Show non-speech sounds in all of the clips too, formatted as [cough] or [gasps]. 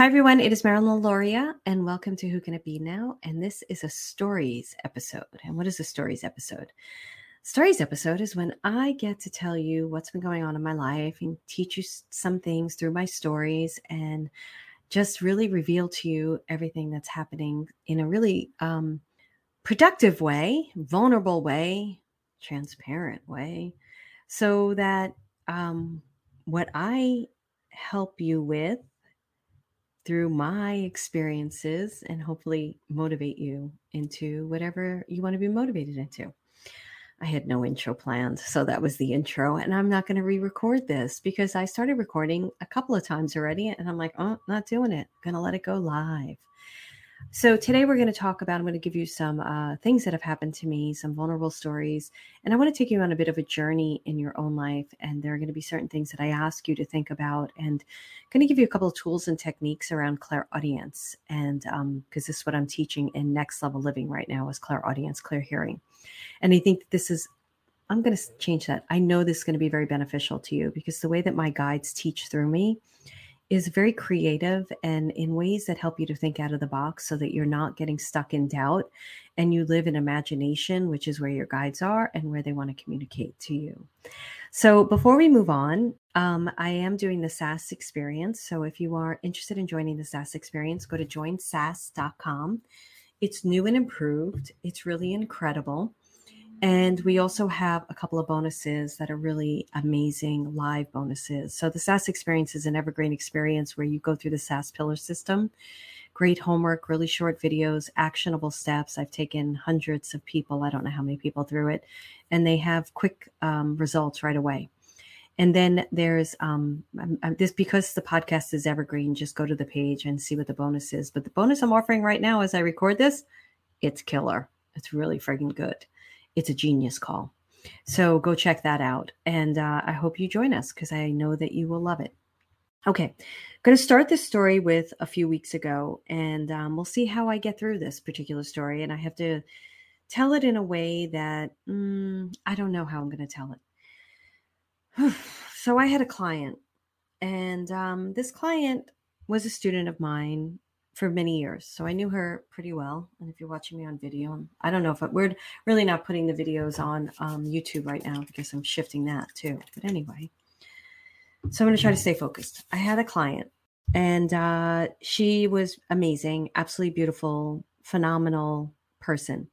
Hi, everyone. It is Marilyn Alauria, and welcome to Who Can It Be Now? And this is a stories episode. And what is a stories episode? Stories episode is when I get to tell you what's been going on in my life and teach you some things through my stories and just really reveal to you everything that's happening in a really um, productive way, vulnerable way, transparent way, so that um, what I help you with through my experiences and hopefully motivate you into whatever you want to be motivated into. I had no intro planned, so that was the intro. And I'm not going to re record this because I started recording a couple of times already. And I'm like, oh, not doing it. Going to let it go live. So, today we're going to talk about, I'm going to give you some uh, things that have happened to me, some vulnerable stories. And I want to take you on a bit of a journey in your own life. And there are going to be certain things that I ask you to think about. And I'm going to give you a couple of tools and techniques around clairaudience. And because um, this is what I'm teaching in Next Level Living right now is clairaudience, clear hearing. And I think this is I'm going to change that. I know this is going to be very beneficial to you because the way that my guides teach through me is very creative and in ways that help you to think out of the box so that you're not getting stuck in doubt and you live in imagination, which is where your guides are and where they want to communicate to you. So, before we move on, um, I am doing the SAS experience. So, if you are interested in joining the SAS experience, go to joinsas.com. It's new and improved, it's really incredible. And we also have a couple of bonuses that are really amazing live bonuses. So, the SAS experience is an evergreen experience where you go through the SAS pillar system. Great homework, really short videos, actionable steps. I've taken hundreds of people, I don't know how many people through it, and they have quick um, results right away. And then there's um, this because the podcast is evergreen, just go to the page and see what the bonus is. But the bonus I'm offering right now as I record this, it's killer. It's really friggin' good it's a genius call. So go check that out. And uh, I hope you join us because I know that you will love it. Okay, I'm going to start this story with a few weeks ago, and um, we'll see how I get through this particular story. And I have to tell it in a way that mm, I don't know how I'm going to tell it. [sighs] so I had a client, and um, this client was a student of mine for many years. So I knew her pretty well. And if you're watching me on video, I don't know if I, we're really not putting the videos on um, YouTube right now because I'm shifting that too. But anyway, so I'm going to try to stay focused. I had a client and uh, she was amazing, absolutely beautiful, phenomenal person.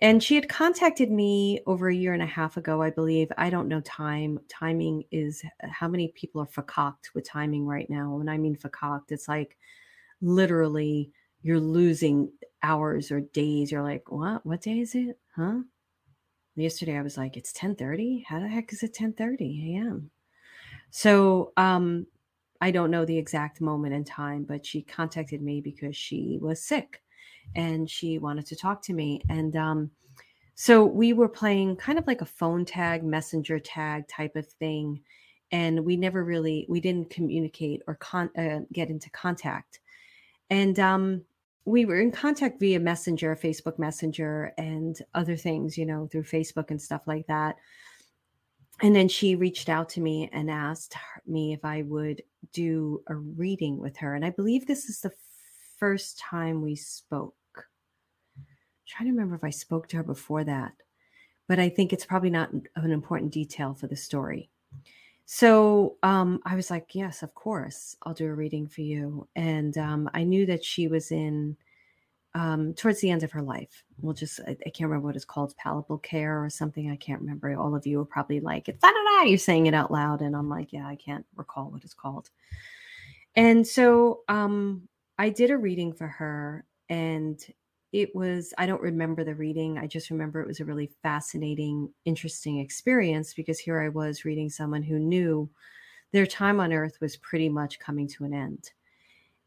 And she had contacted me over a year and a half ago, I believe. I don't know time. Timing is how many people are fakaked with timing right now. When I mean fakaked, it's like literally you're losing hours or days. You're like, what? What day is it? Huh? Yesterday I was like, it's 10:30. How the heck is it 10:30 a.m.? So um I don't know the exact moment in time, but she contacted me because she was sick and she wanted to talk to me. And um, so we were playing kind of like a phone tag, messenger tag type of thing. And we never really, we didn't communicate or con- uh, get into contact. And um, we were in contact via Messenger, Facebook Messenger, and other things, you know, through Facebook and stuff like that. And then she reached out to me and asked me if I would do a reading with her. And I believe this is the first time we spoke. I'm trying to remember if I spoke to her before that, but I think it's probably not an important detail for the story. So um, I was like, yes, of course, I'll do a reading for you. And um, I knew that she was in um, towards the end of her life. We'll just, I, I, can't remember what it's called, palpable care or something. I can't remember. All of you are probably like, it's da da da. You're saying it out loud. And I'm like, yeah, I can't recall what it's called. And so um, I did a reading for her. And it was i don't remember the reading i just remember it was a really fascinating interesting experience because here i was reading someone who knew their time on earth was pretty much coming to an end.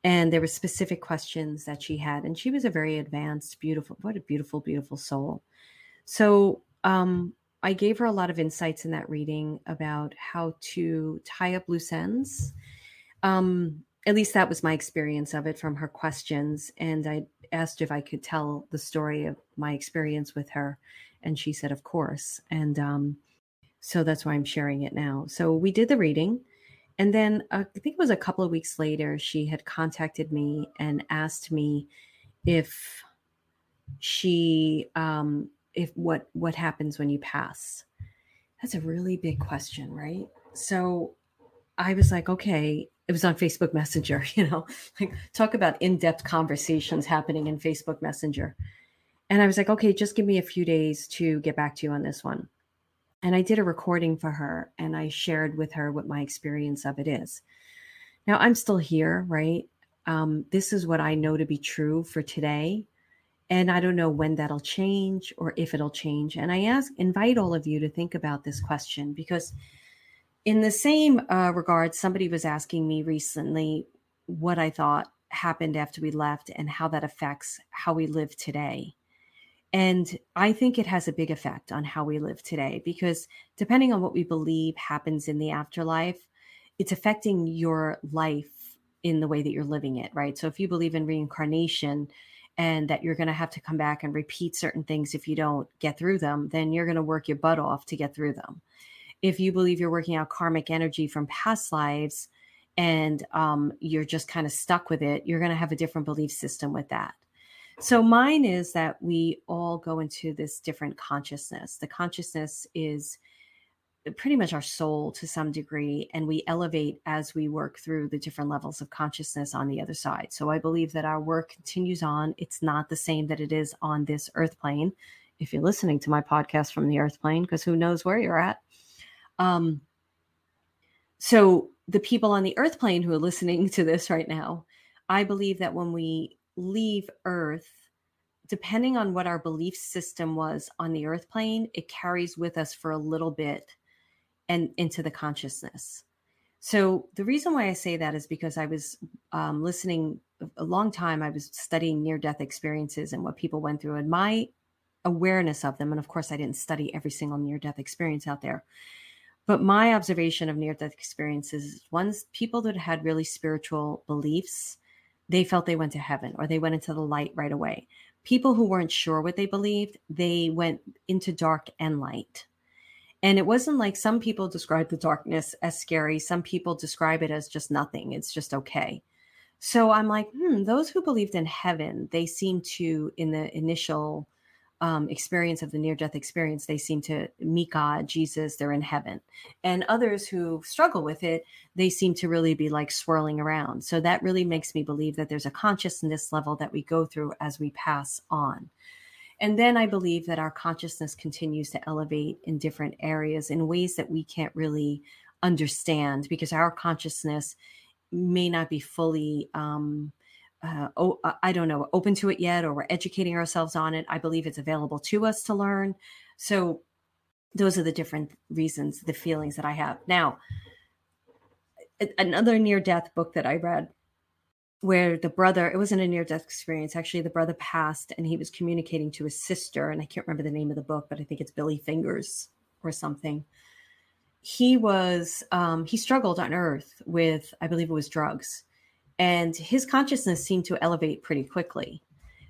And there were specific questions that she had and she was a very advanced beautiful what a beautiful beautiful soul. So um, i gave her a lot of insights in that reading about how to tie up loose ends. Um, at least that was my experience of it from her questions and i asked if I could tell the story of my experience with her, and she said, "Of course." And um, so that's why I'm sharing it now. So we did the reading, And then uh, I think it was a couple of weeks later, she had contacted me and asked me if she, um, if what what happens when you pass. That's a really big question, right? So I was like, okay, it was on Facebook Messenger, [laughs] you know, like talk about in depth conversations happening in Facebook Messenger. And I was like, okay, just give me a few days to get back to you on this one. And I did a recording for her and I shared with her what my experience of it is. Now I'm still here, right? Um, this is what I know to be true for today. And I don't know when that'll change or if it'll change. And I ask, invite all of you to think about this question because in the same uh, regard, somebody was asking me recently what I thought happened after we left and how that affects how we live today. And I think it has a big effect on how we live today because depending on what we believe happens in the afterlife, it's affecting your life in the way that you're living it, right? So if you believe in reincarnation and that you're going to have to come back and repeat certain things if you don't get through them, then you're going to work your butt off to get through them if you believe you're working out karmic energy from past lives and um, you're just kind of stuck with it, you're going to have a different belief system with that. So, mine is that we all go into this different consciousness. The consciousness is pretty much our soul to some degree, and we elevate as we work through the different levels of consciousness on the other side. So, I believe that our work continues on. It's not the same that it is on this earth plane. If you're listening to my podcast from the earth plane, because who knows where you're at, um, so the people on the earth plane who are listening to this right now, I believe that when we leave Earth, depending on what our belief system was on the earth plane, it carries with us for a little bit and into the consciousness. So the reason why I say that is because I was um, listening a long time. I was studying near death experiences and what people went through, and my awareness of them. And of course, I didn't study every single near death experience out there. But my observation of near death experiences is ones people that had really spiritual beliefs, they felt they went to heaven or they went into the light right away. People who weren't sure what they believed, they went into dark and light. And it wasn't like some people describe the darkness as scary. Some people describe it as just nothing. It's just okay. So I'm like, hmm, those who believed in heaven, they seem to, in the initial um, experience of the near death experience, they seem to meet God, Jesus, they're in heaven. And others who struggle with it, they seem to really be like swirling around. So that really makes me believe that there's a consciousness level that we go through as we pass on. And then I believe that our consciousness continues to elevate in different areas in ways that we can't really understand because our consciousness may not be fully um, oh, I don't know, open to it yet, or we're educating ourselves on it. I believe it's available to us to learn. So those are the different reasons, the feelings that I have. Now, another near death book that I read where the brother, it wasn't a near death experience. Actually, the brother passed and he was communicating to his sister. And I can't remember the name of the book, but I think it's Billy Fingers or something. He was, um, he struggled on earth with, I believe it was drugs and his consciousness seemed to elevate pretty quickly.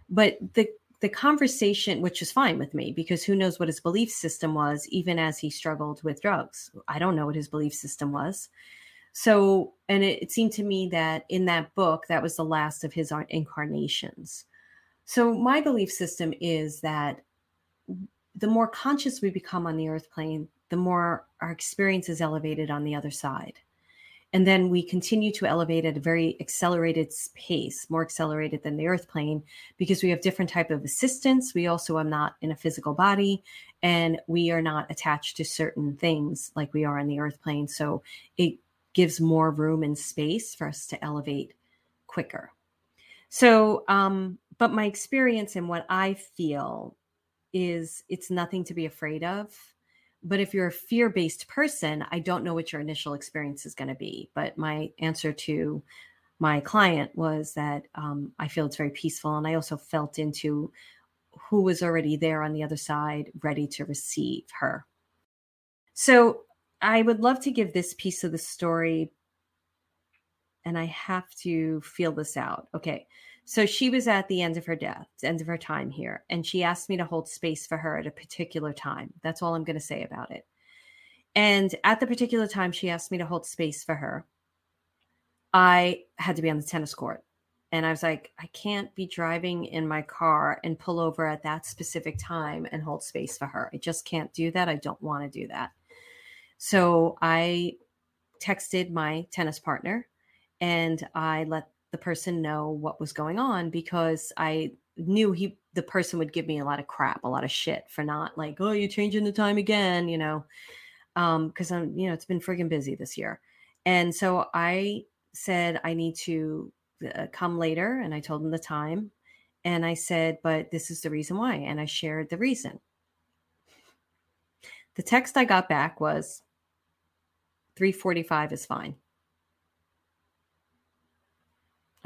But the the conversation which is fine with me because who knows what his belief system was even as he struggled with drugs. I don't know what his belief system was. So and it, it seemed to me that in that book that was the last of his incarnations. So my belief system is that the more conscious we become on the earth plane the more our experience is elevated on the other side and then we continue to elevate at a very accelerated pace more accelerated than the earth plane because we have different type of assistance. We also are not in a physical body and we are not attached to certain things like we are on the earth plane. So it gives more room and space for us to elevate quicker. So um but my experience and what i feel is it's nothing to be afraid of but if you're a fear based person, I don't know what your initial experience is going to be. But my answer to my client was that um, I feel it's very peaceful. And I also felt into who was already there on the other side, ready to receive her. So I would love to give this piece of the story, and I have to feel this out. Okay. So she was at the end of her death, end of her time here, and she asked me to hold space for her at a particular time. That's all I'm going to say about it. And at the particular time she asked me to hold space for her, I had to be on the tennis court. And I was like, I can't be driving in my car and pull over at that specific time and hold space for her. I just can't do that. I don't want to do that. So I texted my tennis partner and I let the person know what was going on because I knew he the person would give me a lot of crap, a lot of shit for not like, oh, you're changing the time again, you know. Um, because I'm, you know, it's been friggin' busy this year. And so I said I need to uh, come later and I told him the time and I said, but this is the reason why. And I shared the reason. The text I got back was 345 is fine.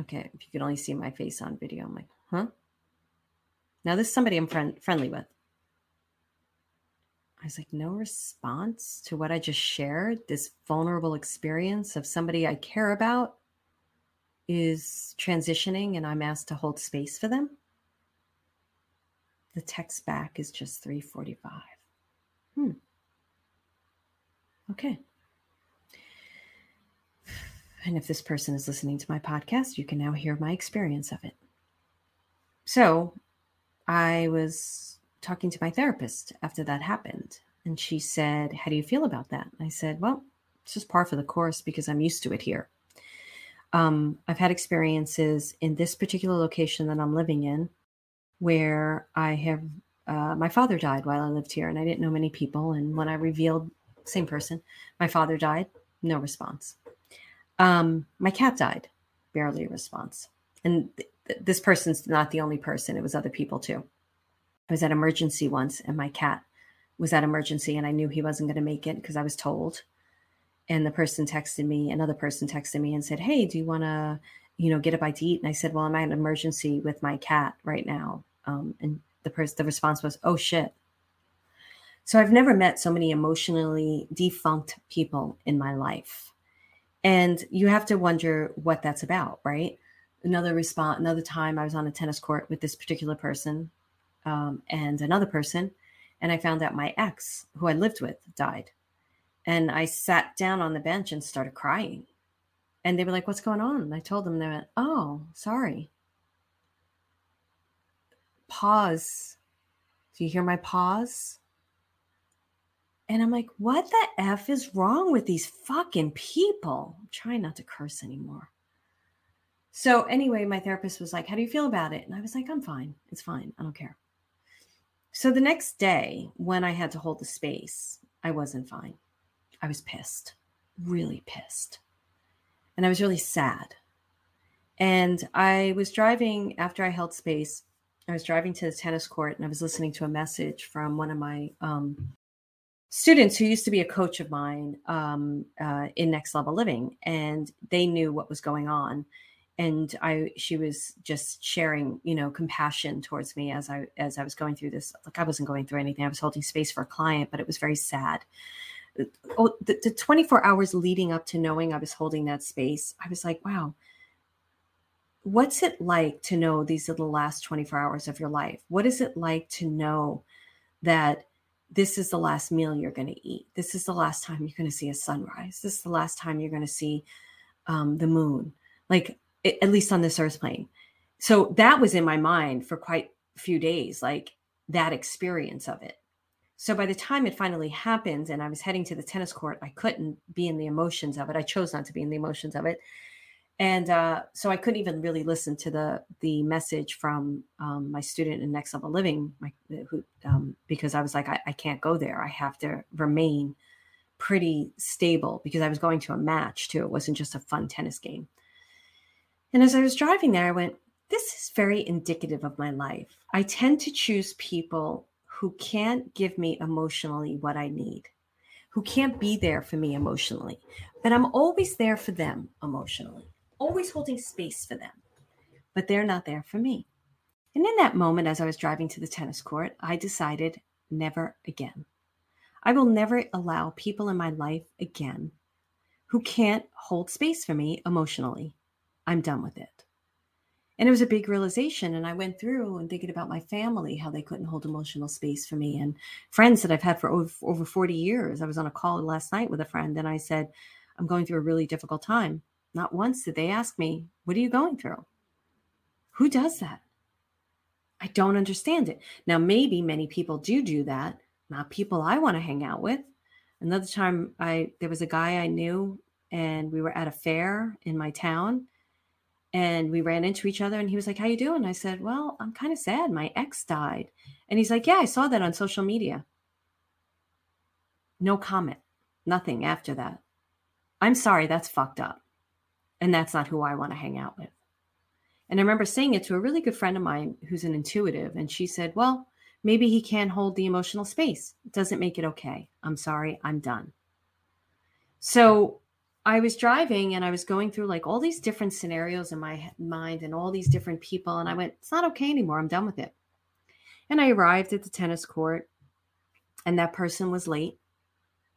Okay, if you could only see my face on video, I'm like, huh? Now this is somebody I'm friend- friendly with. I was like, no response to what I just shared. This vulnerable experience of somebody I care about is transitioning and I'm asked to hold space for them. The text back is just 345. Hmm. Okay. And if this person is listening to my podcast, you can now hear my experience of it. So I was talking to my therapist after that happened. And she said, How do you feel about that? I said, Well, it's just par for the course because I'm used to it here. Um, I've had experiences in this particular location that I'm living in where I have, uh, my father died while I lived here and I didn't know many people. And when I revealed, same person, my father died, no response. Um, my cat died, barely a response. And th- this person's not the only person, it was other people too. I was at emergency once and my cat was at emergency and I knew he wasn't going to make it because I was told. And the person texted me, another person texted me and said, Hey, do you want to, you know, get a bite to eat? And I said, Well, I'm at an emergency with my cat right now. Um, and the person, the response was, Oh shit. So I've never met so many emotionally defunct people in my life. And you have to wonder what that's about, right? Another response, another time I was on a tennis court with this particular person um, and another person, and I found out my ex, who I lived with, died. And I sat down on the bench and started crying. And they were like, What's going on? And I told them, they went, Oh, sorry. Pause. Do you hear my pause? And I'm like, what the F is wrong with these fucking people? I'm trying not to curse anymore. So, anyway, my therapist was like, How do you feel about it? And I was like, I'm fine. It's fine. I don't care. So, the next day, when I had to hold the space, I wasn't fine. I was pissed, really pissed. And I was really sad. And I was driving after I held space. I was driving to the tennis court and I was listening to a message from one of my um, students who used to be a coach of mine um, uh, in Next Level Living, and they knew what was going on. And I, she was just sharing, you know, compassion towards me as I as I was going through this. Like I wasn't going through anything; I was holding space for a client, but it was very sad. Oh, the, the 24 hours leading up to knowing I was holding that space, I was like, wow, what's it like to know these are the last 24 hours of your life? What is it like to know that this is the last meal you're going to eat. This is the last time you're going to see a sunrise. This is the last time you're going to see um, the moon, like it, at least on this earth plane. So that was in my mind for quite a few days, like that experience of it. So by the time it finally happened and I was heading to the tennis court, I couldn't be in the emotions of it. I chose not to be in the emotions of it and uh, so I couldn't even really listen to the the message from um, my student in Next Level Living, my, who, um, because I was like, I, I, can't go there. I have to remain pretty stable because I was going to a match too. It wasn't just a fun tennis game. And as I was driving there, I went, "This is very indicative of my life. I tend to choose people who can't give me emotionally what I need." Who can't be there for me emotionally, but I'm always there for them emotionally always holding space for them, but they're not there for me. And in that moment, as I was driving to the tennis court, I decided never again. I will never allow people in my life again who can't hold space for me emotionally. I'm done with it. And it was a big realization. And I went through and thinking about my family, how they couldn't hold emotional space for me, and friends that I've had for over, over 40 years. I was on a call last night with a friend and I said, I'm going through a really difficult time Not once did they ask me, What are you going through? Who does that? I don't understand it. Now, maybe many people do do that, not people I want to hang out with. Another time, I there was a guy I knew, and we were at a fair in my town, and we ran into each other. And he was like, "How you doing?" I said, "Well, I'm kind of sad. My ex died." And he's like, "Yeah, I saw that on social media." No comment, nothing after that. I'm sorry, that's fucked up, and that's not who I want to hang out with. And I remember saying it to a really good friend of mine who's an intuitive, and she said, Well, maybe he can't hold the emotional space. It doesn't make it okay. I'm sorry, I'm done. So I was driving and I was going through like all these different scenarios in my mind and all these different people. And I went, It's not okay anymore. I'm done with it. And I arrived at the tennis court, and that person was late.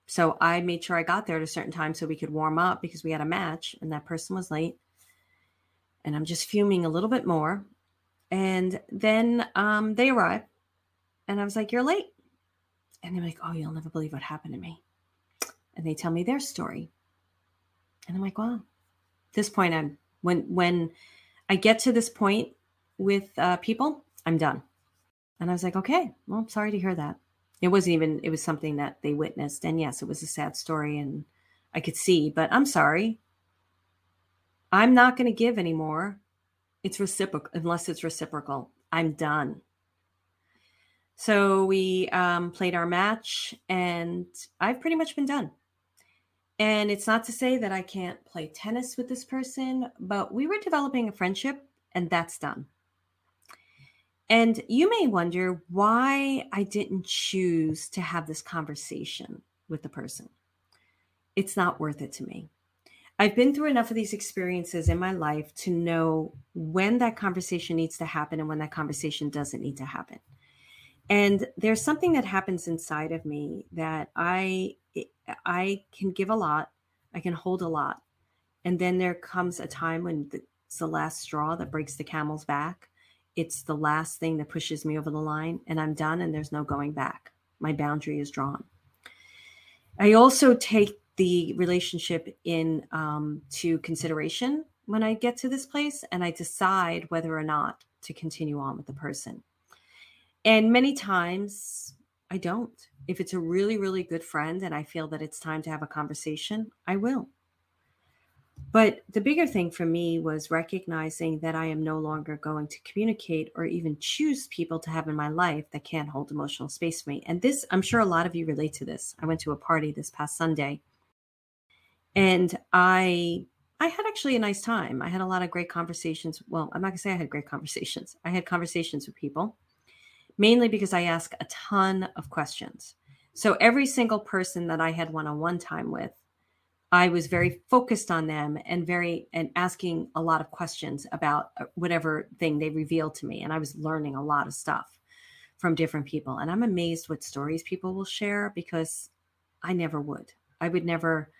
So I made sure I got there at a certain time so we could warm up because we had a match, and that person was late and I'm just fuming a little bit more. And then um, they arrive, and I was like, "You're late," and they're like, "Oh, you'll never believe what happened to me," and they tell me their story, and I'm like, "Wow." At this point, I'm when when I get to this point with uh, people, I'm done, and I was like, "Okay, well, sorry to hear that." It wasn't even it was something that they witnessed, and yes, it was a sad story, and I could see, but I'm sorry. I'm not going to give anymore. It's reciprocal, unless it's reciprocal. I'm done. So we um, played our match, and I've pretty much been done. And it's not to say that I can't play tennis with this person, but we were developing a friendship, and that's done. And you may wonder why I didn't choose to have this conversation with the person. It's not worth it to me. I've been through enough of these experiences in my life to know when that conversation needs to happen and when that conversation doesn't need to happen. And there's something that happens inside of me that I eh, I can give a lot, I can hold a lot. And then there comes a time when it's the last straw that breaks the camel's back. It's the last thing that pushes me over the line and I'm done and there's no going back. My boundary is drawn. I also take the relationship in um, to consideration when I get to this place and I decide whether or not to continue on with the person. And many times I don't. If it's a really, really good friend and I feel that it's time to have a conversation, I will. But the bigger thing for me was recognizing that I am no longer going to communicate or even choose people to have in my life that can't hold emotional space for me. And this, I'm sure a lot of you relate to this. I went to a party this past Sunday and I I had actually a nice time. I had a lot of great conversations. Well, I'm not gonna say I had great conversations. I had conversations with people, mainly because I ask a ton of questions. So every single person that I had one-on-one time with, I was very focused on them and very and asking a lot of questions about uh, whatever thing they revealed to me. And I was learning a lot of stuff from different people. And I'm amazed what stories people will share because I never would. I would never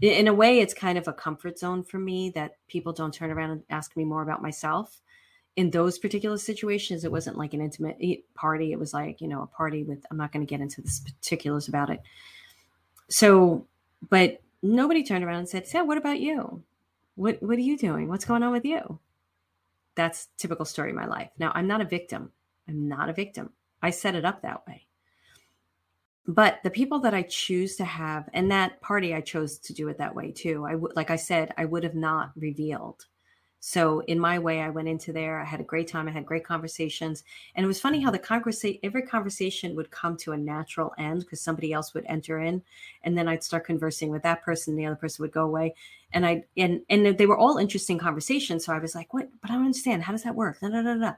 in a way it's kind of a comfort zone for me that people don't turn around and ask me more about myself in those particular situations it wasn't like an intimate party it was like you know a party with i'm not going to get into the particulars about it so but nobody turned around and said sam what about you? What what are you doing? What's going on with you? That's typical story of my life. Now i'm not a victim. I'm not a victim. I set it up that way. But the people that I choose to have, and that party I chose to do it that way too. I would, like I said, I would have not revealed. So in my way, I went into there. I had a great time. I had great conversations, and it was funny how the conversation, every conversation would come to a natural end because somebody else would enter in, and then I'd start conversing with that person. The other person would go away, and I and and they were all interesting conversations. So I was like, "What? But I don't understand. How does that work?" Da, da, da, da.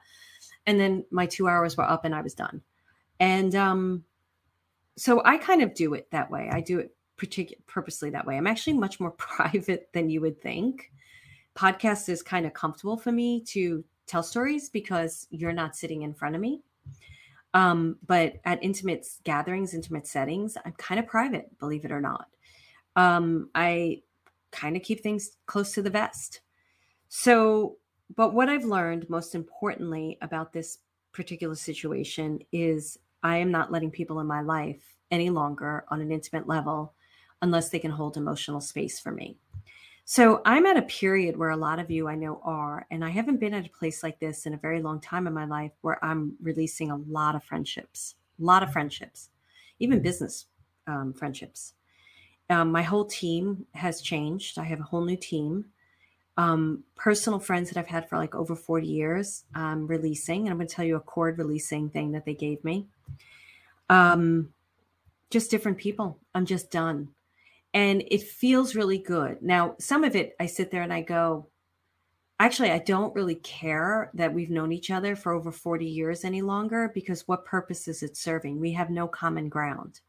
And then my two hours were up, and I was done. And um, so I kind of do it that way. I do it particular purposely that way. I'm actually much more [laughs] private than you would think. Podcast is kind of comfortable for me to tell stories because you're not sitting in front of me. Um, but at intimate gatherings, intimate settings, I'm kind of private, believe it or not. Um, I kind of keep things close to the vest. So, but what I've learned most importantly about this particular situation is I am not letting people in my life any longer on an intimate level unless they can hold emotional space for me. So I'm at a period where a lot of you I know are, and I haven't been at a place like this in a very long time in my life where I'm releasing a lot of friendships, a lot of friendships, even business um, friendships. Um, my whole team has changed. I have a whole new team. Um, personal friends that I've had for like over 40 years, releasing, and I'm going to tell you a cord releasing thing that they gave me. Um, just different people. I'm just done and it feels really good. Now, some of it, I sit there and I go, actually, I don't really care that we've known each other for over 40 years any longer because what purpose is it serving? We have no common ground.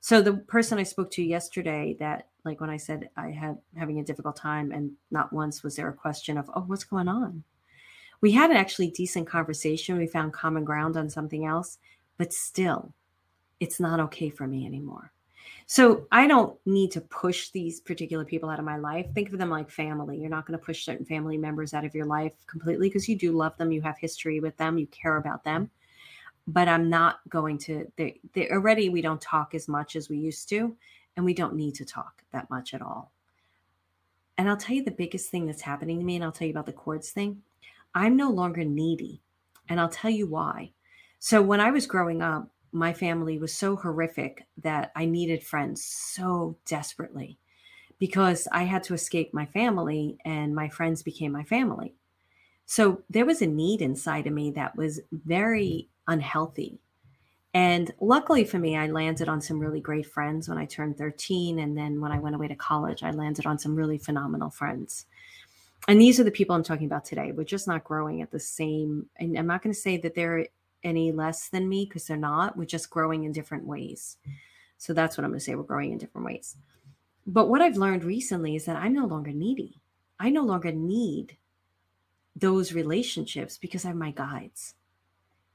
So the person I spoke to yesterday that like when I said I had having a difficult time and not once was there a question of, "Oh, what's going on?" We had an actually decent conversation. We found common ground on something else, but still it's not okay for me anymore. So I don't need to push these particular people out of my life. Think of them like family. You're not going to push certain family members out of your life completely because you do love them, you have history with them, you care about them. But I'm not going to. They, they already we don't talk as much as we used to, and we don't need to talk that much at all. And I'll tell you the biggest thing that's happening to me, and I'll tell you about the cords thing. I'm no longer needy, and I'll tell you why. So when I was growing up, my family was so horrific that I needed friends so desperately because I had to escape my family and my friends became my family. So there was a need inside of me that was very unhealthy. And luckily for me, I landed on some really great friends when I turned 13. And then when I went away to college, I landed on some really phenomenal friends. And these are the people I'm talking about today. We're just not growing at the same. And I'm not going to say that they're any less than me because they're not. We're just growing in different ways. So that's what I'm going to say. We're growing in different ways. But what I've learned recently is that I'm no longer needy. I no longer need those relationships because I have my guides.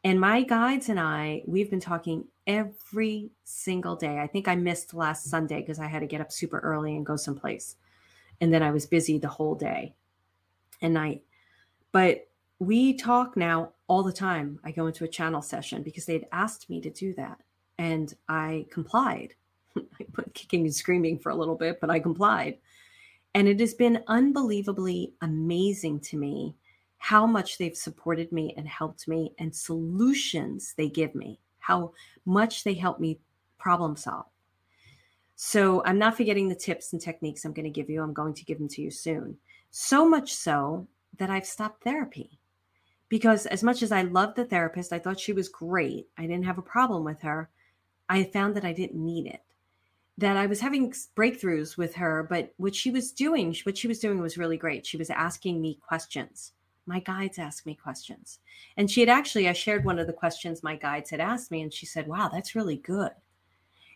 And my guides and I, we've been talking every single day. I think I missed last Sunday because I had to get up super early and go someplace. And then I was busy the whole day and night. But we talk now all the time. I go into a channel session because they'd asked me to do that. And I complied. [laughs] I put kicking and screaming for a little bit, but I complied. And it has been unbelievably amazing to me how much they've supported me and helped me and solutions they give me, how much they help me problem solve. So I'm not forgetting the tips and techniques I'm going to give you. I'm going to give them to you soon. So much so that I've stopped therapy because as much as I loved the therapist, I thought she was great. I didn't have a problem with her. I found that I didn't need it. That I was having breakthroughs with her, but what she was doing, what she was doing was really great. She was asking me questions. My guides asked me questions. And she had actually, I shared one of the questions my guides had asked me, and she said, Wow, that's really good.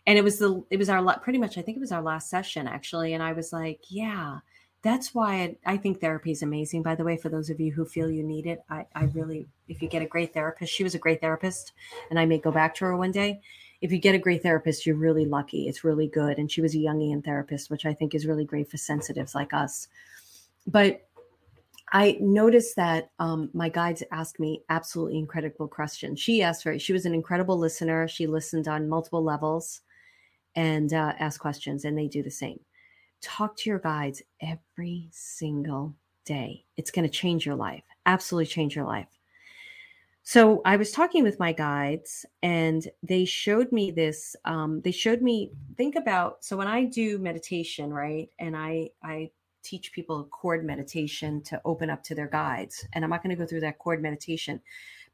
And it was the, it was our, pretty much, I think it was our last session actually. And I was like, Yeah, that's why I, think therapy is amazing. By the way, for those of you who feel you need it, I, I really, if you get a great therapist, she was a great therapist, and I may go back to her one day. If you get a great therapist, you're really lucky. It's really good. And she was a Jungian therapist, which I think is really great for sensitives like us. But I noticed that um, my guides asked me absolutely incredible questions. She asked her, she was an incredible listener. She listened on multiple levels and uh, asked questions, and they do the same talk to your guides every single day. It's going to change your life, absolutely change your life. So I was talking with my guides, and they showed me this. Um, they showed me think about so when I do meditation, right, and I I teach people a cord meditation to open up to their guides, and I'm not going to go through that cord meditation,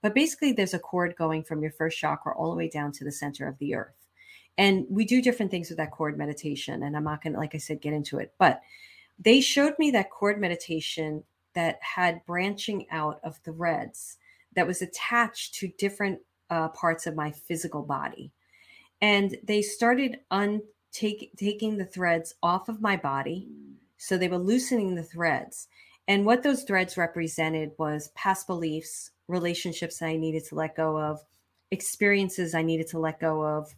but basically there's a cord going from your first chakra all the way down to the center of the earth. And we do different things with that cord meditation. And I'm not going to, like I said, get into it. But they showed me that cord meditation that had branching out of threads that was attached to different uh, parts of my physical body. And they started un- take, taking the threads off of my body. So they were loosening the threads. And what those threads represented was past beliefs, relationships I needed to let go of, experiences I needed to let go of,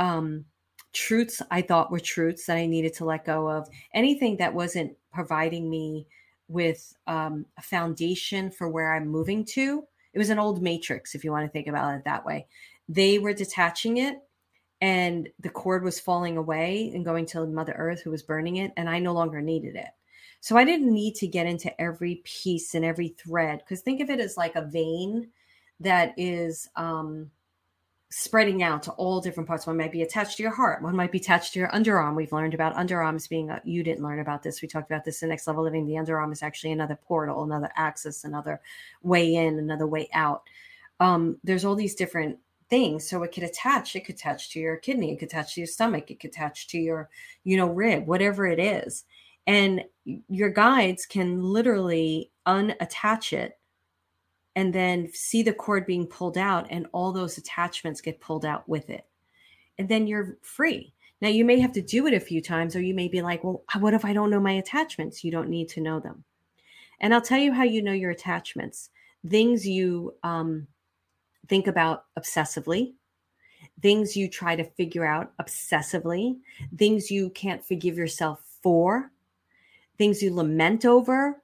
um, truths I thought were truths that I needed to let go of, anything that wasn't providing me with um, a foundation for where I'm moving to. It was an old matrix, if you want to think about it that way. They were detaching it, and the cord was falling away and going to Mother Earth, who was burning it, and I no longer needed it. So I didn't need to get into every piece and every thread because think of it as like a vein that is um, spreading out to all different parts. One might be attached to your heart. One might be attached to your underarm. We've learned about underarms being, a, you didn't learn about this. We talked about this in Next Level Living. The underarm is actually another portal, another axis, another way in, another way out. Um, there's all these different things. So it could attach, it could attach to your kidney, it could attach to your stomach, it could attach to your, you know, rib, whatever it is. And your guides can literally unattach it and then see the cord being pulled out and all those attachments get pulled out with it. And then you're free. Now, you may have to do it a few times, or you may be like, well, what if I don't know my attachments? You don't need to know them. And I'll tell you how you know your attachments things you um, think about obsessively, things you try to figure out obsessively, things you can't forgive yourself for, things you lament over,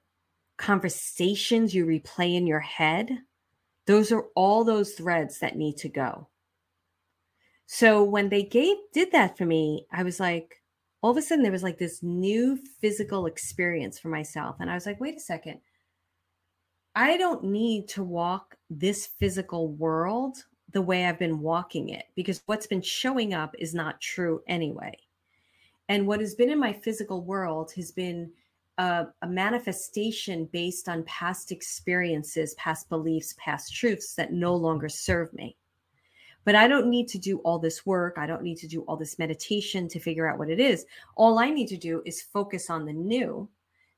conversations you replay in your head. Those are all those threads that need to go. So when they gave did that for me, I was like, all of a sudden there was like this new physical experience for myself. And I was like, wait a second. I don't need to walk this physical world the way I've been walking it because what's been showing up is not true anyway. And what has been in my physical world has been a, a, manifestation based on past experiences, past beliefs, past truths that no longer serve me. But I don't need to do all this work. I don't need to do all this meditation to figure out what it is. All I need to do is focus on the new,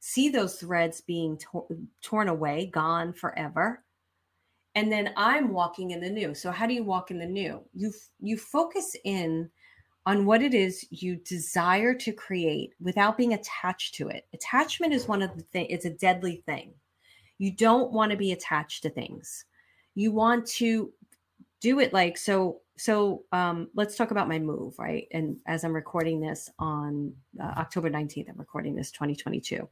see those threads being to- torn away, gone forever. And then I'm walking in the new. So how do you walk in the new? You you focus in on what it is you desire to create without being attached to it. Attachment is one of the things, it's a deadly thing. You don't want to be attached to things. You want to do it like so so um let's talk about my move right and as i'm recording this on uh, october 19th i'm recording this 2022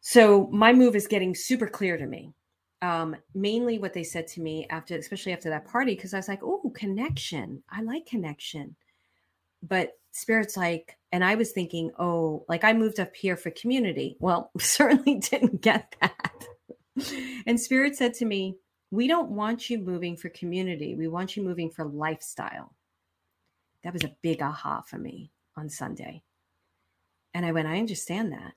so my move is getting super clear to me um mainly what they said to me after especially after that party because i was like oh connection i like connection but spirit's like and i was thinking oh like i moved up here for community. Well [laughs] certainly didn't get that. And spirit said to me we don't want you moving for community. We want you moving for lifestyle. That was a big aha for me on sunday. And i went i understand that.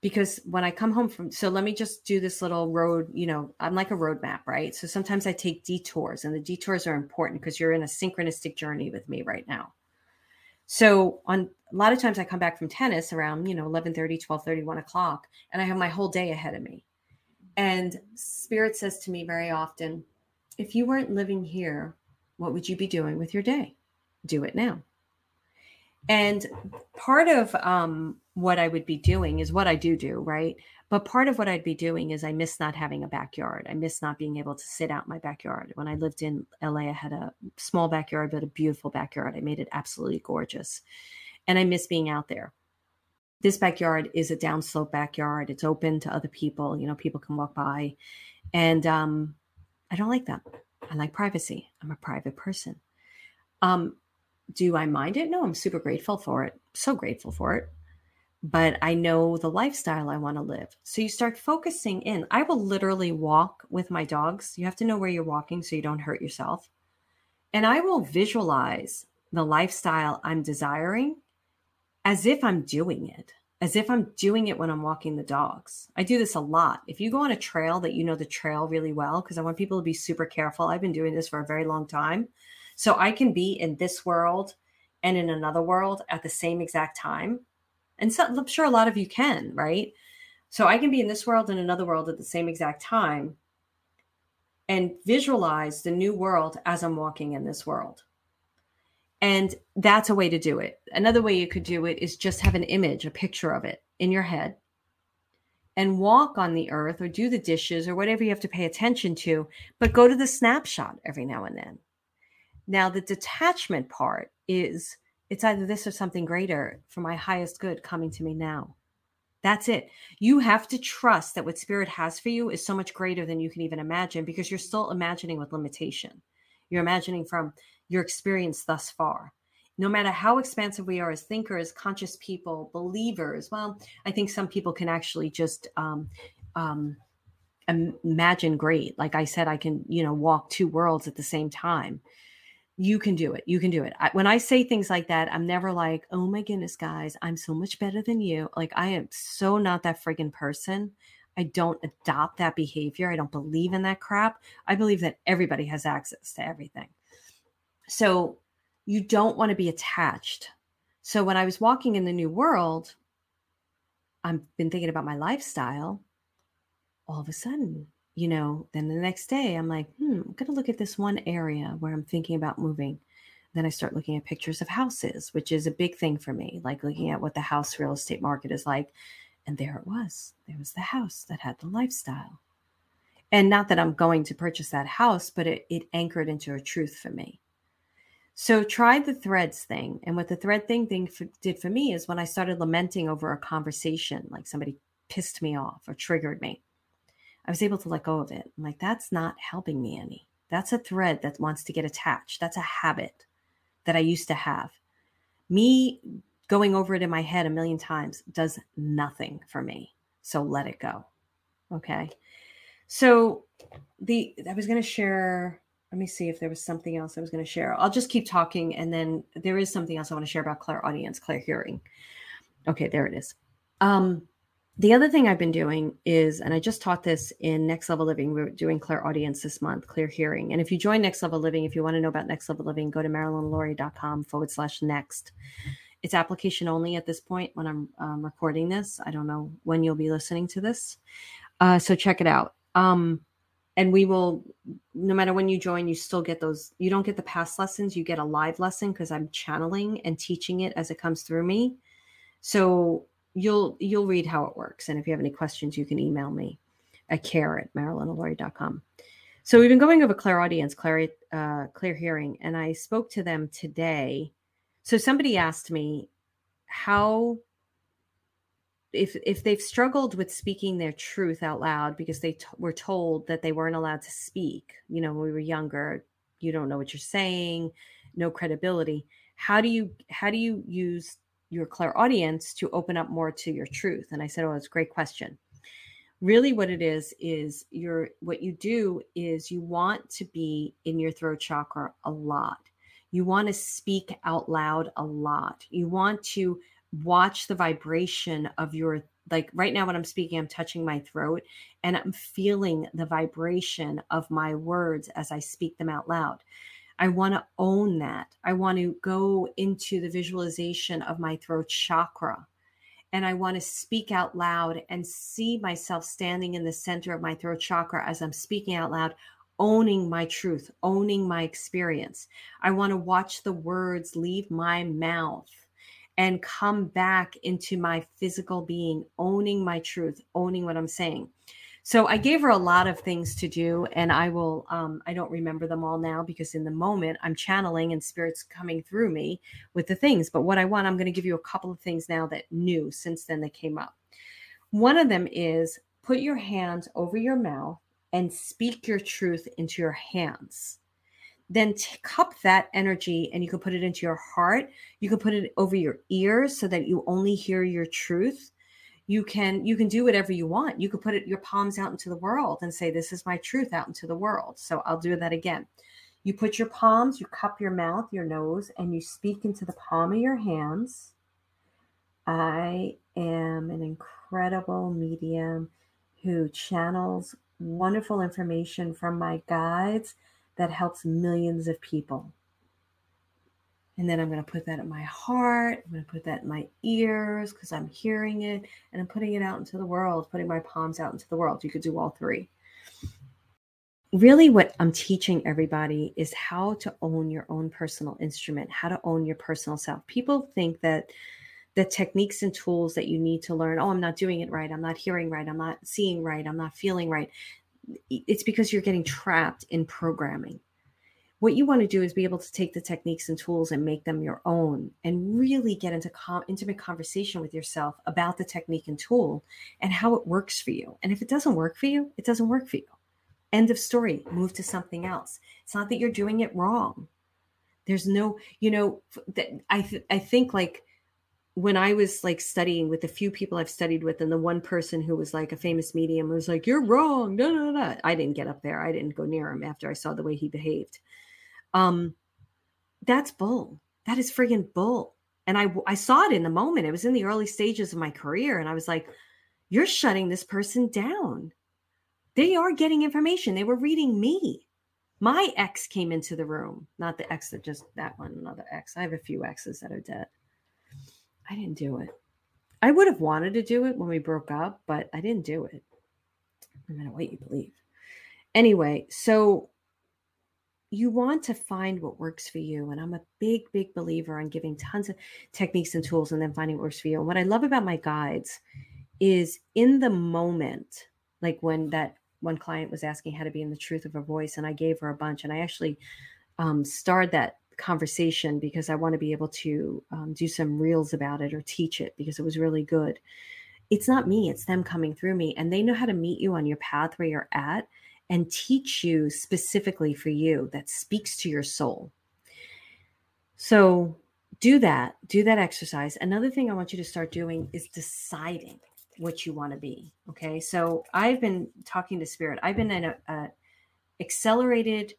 Because when i come home from so let me just do this little road you know i'm like a roadmap right? So sometimes i take detours and the detours are important because you're in a synchronistic journey with me right now so on a lot of times I come back from tennis around, you know, 11 30, 12 30, 1 o'clock, and I have my whole day ahead of me. And spirit says to me very often, if you weren't living here, what would you be doing with your day? Do it now. And part of um, what I would be doing is what I do do, right? But part of what I'd be doing is I miss not having a backyard. I miss not being able to sit out my backyard. When I lived in LA, I had a small backyard, but a beautiful backyard. I made it absolutely gorgeous. And I miss being out there. This backyard is a downslope backyard. It's open to other people. You know, people can walk by. And um, I don't like that. I like privacy. I'm a private person. Um, do I mind it? No, I'm super grateful for it. So grateful for it but I know the lifestyle I want to live. So you start focusing in. I will literally walk with my dogs. You have to know where you're walking so you don't hurt yourself. And I will visualize the lifestyle I'm desiring as if I'm doing it, as if I'm doing it when I'm walking the dogs. I do this a lot. If you go on a trail that you know the trail really well, because I want people to be super careful. I've been doing this for a very long time. So I can be in this world and in another world at the same exact time and so, I'm sure a lot of you can, right? So I can be in this world and another world at the same exact time and visualize the new world as I'm walking in this world. And that's a way to do it. Another way you could do it is just have an image, a picture of it in your head and walk on the earth or do the dishes or whatever you have to pay attention to, but go to the snapshot every now and then. Now, the detachment part is it's either this or something greater for my highest good coming to me now. That's it. You have to trust that what spirit has for you is so much greater than you can even imagine because you're still imagining with limitation. You're imagining from your experience thus far. no matter how expansive we are as thinkers, conscious people, believers, well, I think some people can actually just um, um, imagine great. Like I said, I can, you know, walk two worlds at the same time. You can do it. You can do it. I, when I say things like that, I'm never like, oh my goodness, guys, I'm so much better than you. Like I am so not that friggin' person. I don't adopt that behavior. I don't believe in that crap. I believe that everybody has access to everything. So you don't want to be attached. So when I was walking in the new world, I've been thinking about my lifestyle. All of a sudden, you know, then the next day I'm like, hmm, I'm going to look at this one area where I'm thinking about moving. Then I start looking at pictures of houses, which is a big thing for me, like looking at what the house real estate market is like. And there it was. There was the house that had the lifestyle. And not that I'm going to purchase that house, but it, it anchored into a truth for me. So try the threads thing. And what the thread thing thing for, did for me is when I started lamenting over a conversation, like somebody pissed me off or triggered me, I was able to let go of it. I'm like, that's not helping me any. That's a thread that wants to get attached. That's a habit that I used to have. Me going over it in my head a million times does nothing for me. So let it go. Okay. So the I was going to share let me see if there was something else I was going to share. I'll just keep talking, and then there is something else I want to share about clairaudience, clear hearing. Okay, there it is. Um, the other thing I've been doing is, and I just taught this in Next Level Living. We're doing Clairaudience this month, clear hearing. And if you join Next Level Living, if you want to know about Next Level Living, go to marilynalauria.com forward slash next. It's application only at this point when I'm um, recording this. I don't know when you'll be listening to this. Uh, so check it out. Um, and we will no matter when you join you still get those you don't get the past lessons you get a live lesson because i'm channeling and teaching it as it comes through me so you'll you'll read how it works. And if you have any questions you can email me at care at marilynalauria.com so we've been going over clairaudience clear uh, clear hearing and i spoke to them today. So somebody asked me how if if they've struggled with speaking their truth out loud because they t- were told that they weren't allowed to speak. You know when we were younger you don't know what you're saying no credibility. How do you how do you use your clairaudience to open up more to your truth. And i said oh it's a great question. Really what it is is your what you do is you want to be in your throat chakra a lot. You want to speak out loud a lot. You want to watch the vibration of your like right now when I'm speaking, I'm touching my throat and I'm feeling the vibration of my words as I speak them out loud. I want to own that. I want to go into the visualization of my throat chakra. And I want to speak out loud and see myself standing in the center of my throat chakra as I'm speaking out loud, owning my truth, owning my experience. I want to watch the words leave my mouth and come back into my physical being, owning my truth, owning what I'm saying. So I gave her a lot of things to do, and I will, um, I don't remember them all now because in the moment I'm channeling and spirits coming through me with the things. But what I want, I'm going to give you a couple of things now that new since then that came up. One of them is put your hands over your mouth and speak your truth into your hands then cup that energy and you can put it into your heart you can put it over your ears so that you only hear your truth you can you can do whatever you want. You could put it your palms out into the world and say this is my truth out into the world. So i'll do that again. You put your palms you cup your mouth your nose and you speak into the palm of your hands. I am an incredible medium who channels wonderful information from my guides that helps millions of people. And then I'm going to put that in my heart. I'm going to put that in my ears because I'm hearing it and I'm putting it out into the world, putting my palms out into the world. You could do all three. Really, what I'm teaching everybody is how to own your own personal instrument, how to own your personal self. People think that the techniques and tools that you need to learn oh, I'm not doing it right. I'm not hearing right. I'm not seeing right. I'm not feeling right it's because you're getting trapped in programming. What you want to do is be able to take the techniques and tools and make them your own and really get into com- intimate conversation with yourself about the technique and tool and how it works for you. And if it doesn't work for you, it doesn't work for you. End of story. Move to something else. It's not that you're doing it wrong. There's no, you know, I th- I think like when I was like studying with the few people I've studied with, and the one person who was like a famous medium was like, "You're wrong." No, no, no. I didn't get up there. I didn't go near him after I saw the way he behaved. Um, that's bull. That is friggin' bull. And I I saw it in the moment. It was in the early stages of my career, and I was like, "You're shutting this person down. They are getting information. They were reading me." My ex came into the room, not the ex that just that one, another ex. I have a few exes that are dead I didn't do it. I would have wanted to do it when we broke up, but I didn't do it. No matter what you believe. Anyway, so you want to find what works for you. And I'm a big, big believer on giving tons of techniques and tools and then finding what works for you. And what I love about my guides is in the moment, like when that one client was asking how to be in the truth of her voice, and I gave her a bunch, and I actually um, starred that conversation because I want to be able to um, do some reels about it or teach it because it was really good. It's not me, it's them coming through me. And they know how to meet you on your path where you're at and teach you specifically for you that speaks to your soul. So do that, do that exercise. Another thing I want you to start doing is deciding what you want to be. Okay. So I've been talking to spirit, I've been in a, a accelerated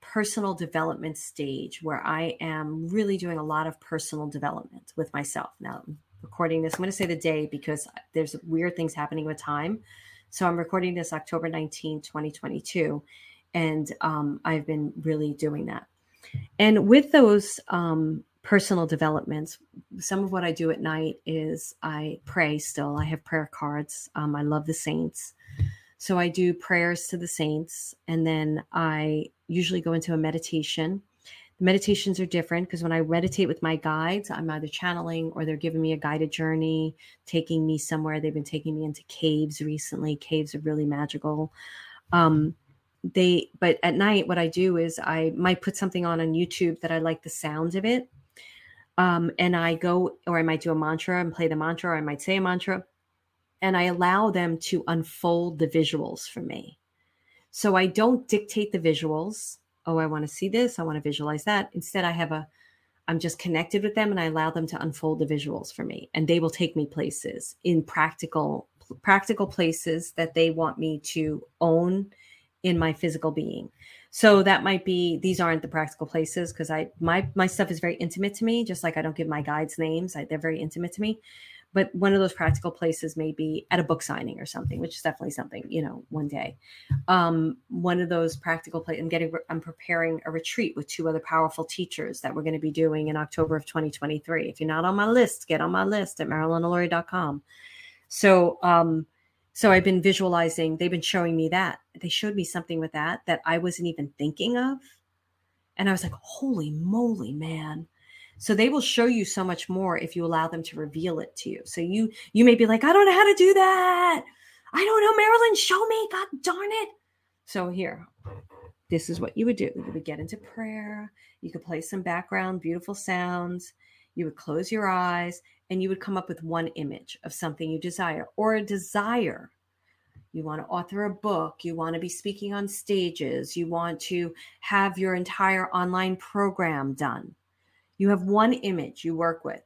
personal development stage where I am really doing a lot of personal development with myself. Now, recording this, I'm going to say the day because there's weird things happening with time. So I'm recording this October 19, 2022. And um, I've been really doing that. And with those um, personal developments, some of what I do at night is I pray still. I have prayer cards. Um, I love the saints. So I do prayers to the saints, and then I usually go into a meditation. Meditations are different because when I meditate with my guides, I'm either channeling or they're giving me a guided journey, taking me somewhere. They've been taking me into caves recently. Caves are really magical. Um, they, but at night, what I do is I might put something on on YouTube that I like the sound of it. Um, and I go, or I might do a mantra and play the mantra, or I might say a mantra and I allow them to unfold the visuals for me. So I don't dictate the visuals. Oh, I want to see this. I want to visualize that. Instead, I have a, I'm just connected with them and I allow them to unfold the visuals for me. And they will take me places in practical, practical places that they want me to own in my physical being. So that might be these aren't the practical places because I my my stuff is very intimate to me. Just like I don't give my guides names, I, they're very intimate to me but one of those practical places may be at a book signing or something which is definitely something you know one day. Um, one of those practical places i'm getting i'm preparing a retreat with two other powerful teachers that we're going to be doing in october of 2023 if you're not on my list get on my list at marilynalauria.com so um so i've been visualizing they've been showing me that. They showed me something with that that i wasn't even thinking of. And i was like holy moly man so they will show you so much more if you allow them to reveal it to you. So you you may be like, I don't know how to do that. I don't know, Marilyn, show me. God darn it. So here, this is what you would do. You would get into prayer. You could play some background, beautiful sounds. You would close your eyes and you would come up with one image of something you desire or a desire. You want to author a book. You want to be speaking on stages. You want to have your entire online program done you have one image you work with.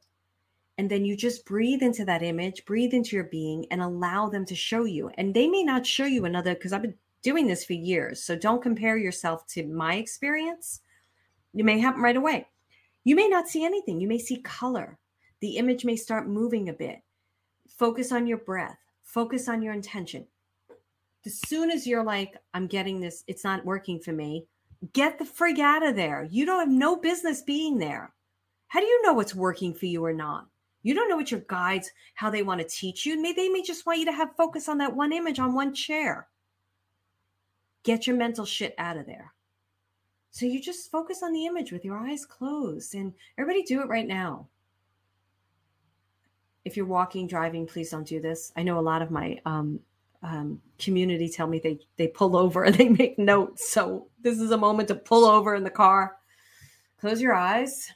And then you just breathe into that image, breathe into your being, and allow them to show you. And they may not show you another, because I've been doing this for years. So don't compare yourself to my experience. It may happen right away. You may not see anything. You may see color. The image may start moving a bit. Focus on your breath, focus on your intention. As soon as you're like, I'm getting this, it's not working for me, get the frig out of there. You don't have no business being there. How do you know what's working for you or not? You don't know what your guides, how they want to teach you. Maybe they may just want you to have focus on that one image on one chair. Get your mental shit out of there. So you just focus on the image with your eyes closed. And everybody do it right now. If you're walking, driving, please don't do this. I know a lot of my um, um, community tell me they they pull over and [laughs] they make notes. So this is a moment to pull over in the car. Close your eyes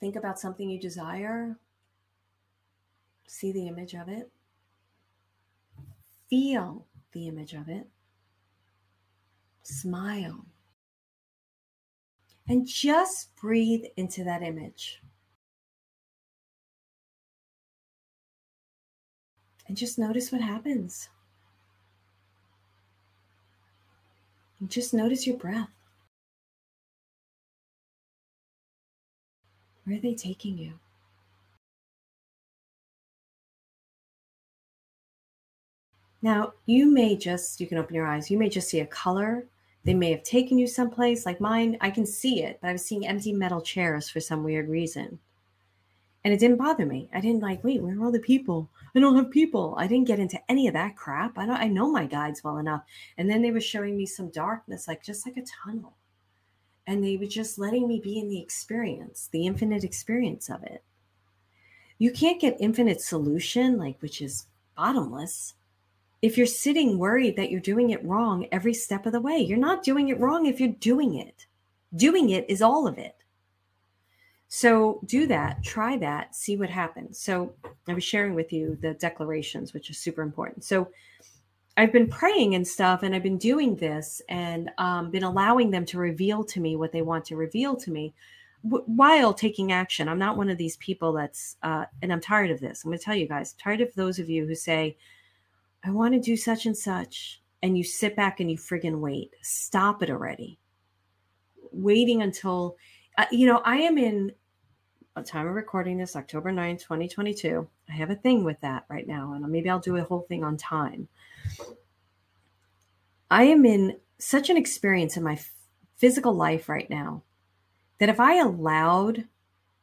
Think about something you desire. See the image of it. Feel the image of it. Smile. And just breathe into that image. And just notice what happens. And just notice your breath. Where are they taking you? Now, you may just, you can open your eyes, you may just see a color. They may have taken you someplace like mine. I can see it, but I was seeing empty metal chairs for some weird reason. And it didn't bother me. I didn't like, wait, where are all the people? I don't have people. I didn't get into any of that crap. I don't I know my guides well enough. And then they were showing me some darkness, like just like a tunnel. And they were just letting me be in the experience, the infinite experience of it. You can't get infinite solution, like which is bottomless if you're sitting worried that you're doing it wrong every step of the way. You're not doing it wrong if you're doing it. Doing it is all of it. So do that, try that, see what happens. So I was sharing with you the declarations, which is super important. So I've been praying and stuff, and I've been doing this and um, been allowing them to reveal to me what they want to reveal to me w- while taking action. I'm not one of these people that's, uh, and I'm tired of this. I'm going to tell you guys, tired of those of you who say, I want to do such and such. And you sit back and you friggin' wait. Stop it already. Waiting until, uh, you know, I am in a time of recording this, October 9, 2022. I have a thing with that right now. And maybe I'll do a whole thing on time. I am in such an experience in my physical life right now that if I allowed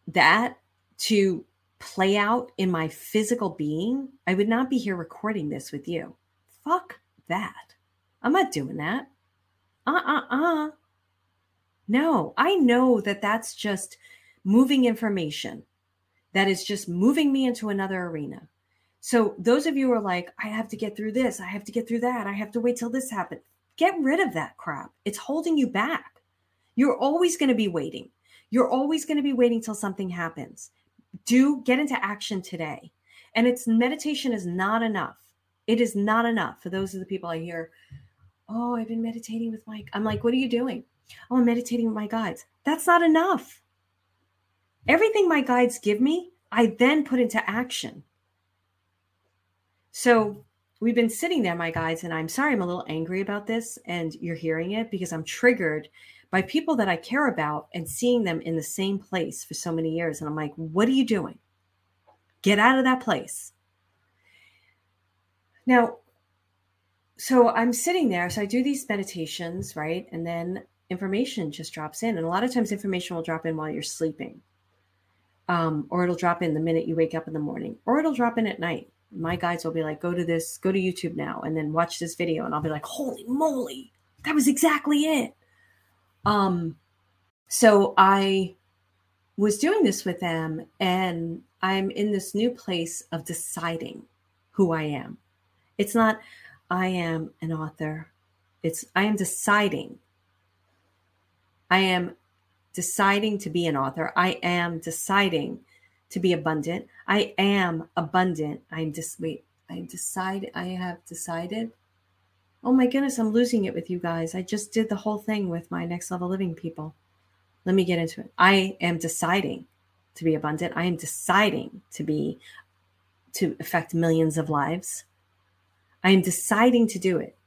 that to play out in my physical being, I would not be here recording this with you. Fuck that. I'm not doing that. Uh uh uh. No, I know that that's just moving information. That is just moving me into another arena. So, those of you who are like, I have to get through this, I have to get through that, I have to wait till this happens, get rid of that crap. It's holding you back. You're always going to be waiting. You're always going to be waiting till something happens do get into action today. And it's meditation is not enough. It is not enough for those of the people I hear, oh, I've been meditating with Mike. I'm like, what are you doing? Oh, I'm meditating with my guides. That's not enough. Everything my guides give me, I then put into action. So we've been sitting there, my guides, and I'm sorry I'm a little angry about this, and you're hearing it because I'm triggered by people that I care about and seeing them in the same place for so many years. And I'm like, what are you doing? Get out of that place. Now, so I'm sitting there. So I do these meditations, right? And then information just drops in. And a lot of times, information will drop in while you're sleeping, um, or it'll drop in the minute you wake up in the morning, or it'll drop in at night. My guides will be like, go to this, go to YouTube now, and then watch this video. And I'll be like, holy moly, that was exactly it. Um, so I was doing this with them, and I'm in this new place of deciding who I am. It's not, I am an author. It's, I am deciding. I am deciding to be an author. I am deciding to be abundant. I am abundant. I'm just, wait, I decide, I have decided Oh my goodness, I'm losing it with you guys. I just did the whole thing with my next level living people. Let me get into it. I am deciding to be abundant. I am deciding to be to affect millions of lives. I am deciding to do it.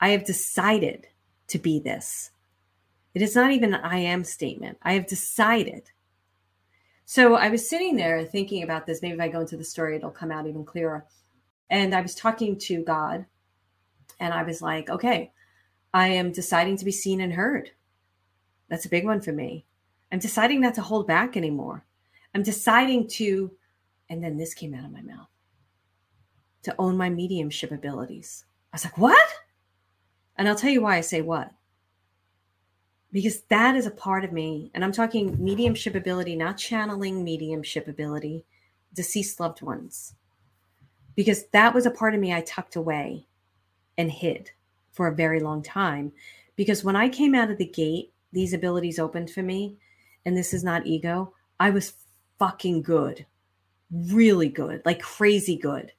I have decided to be this. It is not even an I am statement. I have decided. So I was sitting there thinking about this. Maybe if I go into the story, it'll come out even clearer. And I was talking to God and I was like, okay, I am deciding to be seen and heard. That's a big one for me. I'm deciding not to hold back anymore. I'm deciding to, and then this came out of my mouth, to own my mediumship abilities. I was like, what? And I'll tell you why I say what. Because that is a part of me, and I'm talking mediumship ability, not channeling mediumship ability, deceased loved ones. Because that was a part of me I tucked away and hid for a very long time. Because when I came out of the gate, these abilities opened for me, and this is not ego, I was fucking good, really good, like crazy good.